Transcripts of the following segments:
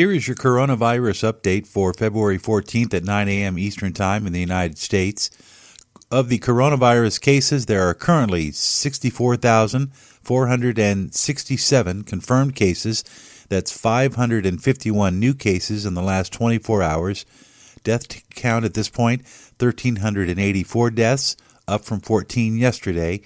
Here is your coronavirus update for February 14th at 9 a.m. Eastern Time in the United States. Of the coronavirus cases, there are currently 64,467 confirmed cases. That's 551 new cases in the last 24 hours. Death count at this point 1,384 deaths, up from 14 yesterday.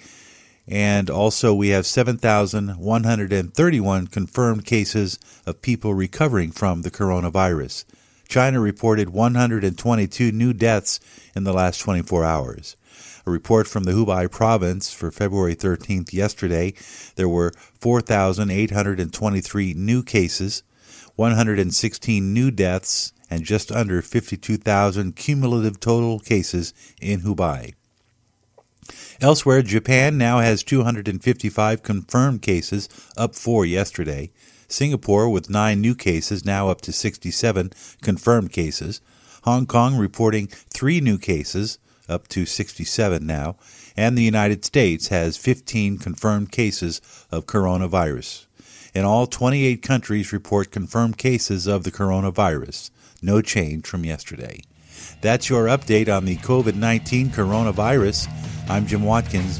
And also, we have 7,131 confirmed cases of people recovering from the coronavirus. China reported 122 new deaths in the last 24 hours. A report from the Hubei province for February 13th yesterday, there were 4,823 new cases, 116 new deaths, and just under 52,000 cumulative total cases in Hubei. Elsewhere, Japan now has 255 confirmed cases, up four yesterday. Singapore, with nine new cases, now up to 67 confirmed cases. Hong Kong reporting three new cases, up to 67 now. And the United States has 15 confirmed cases of coronavirus. In all, 28 countries report confirmed cases of the coronavirus. No change from yesterday. That's your update on the COVID 19 coronavirus. I'm Jim Watkins.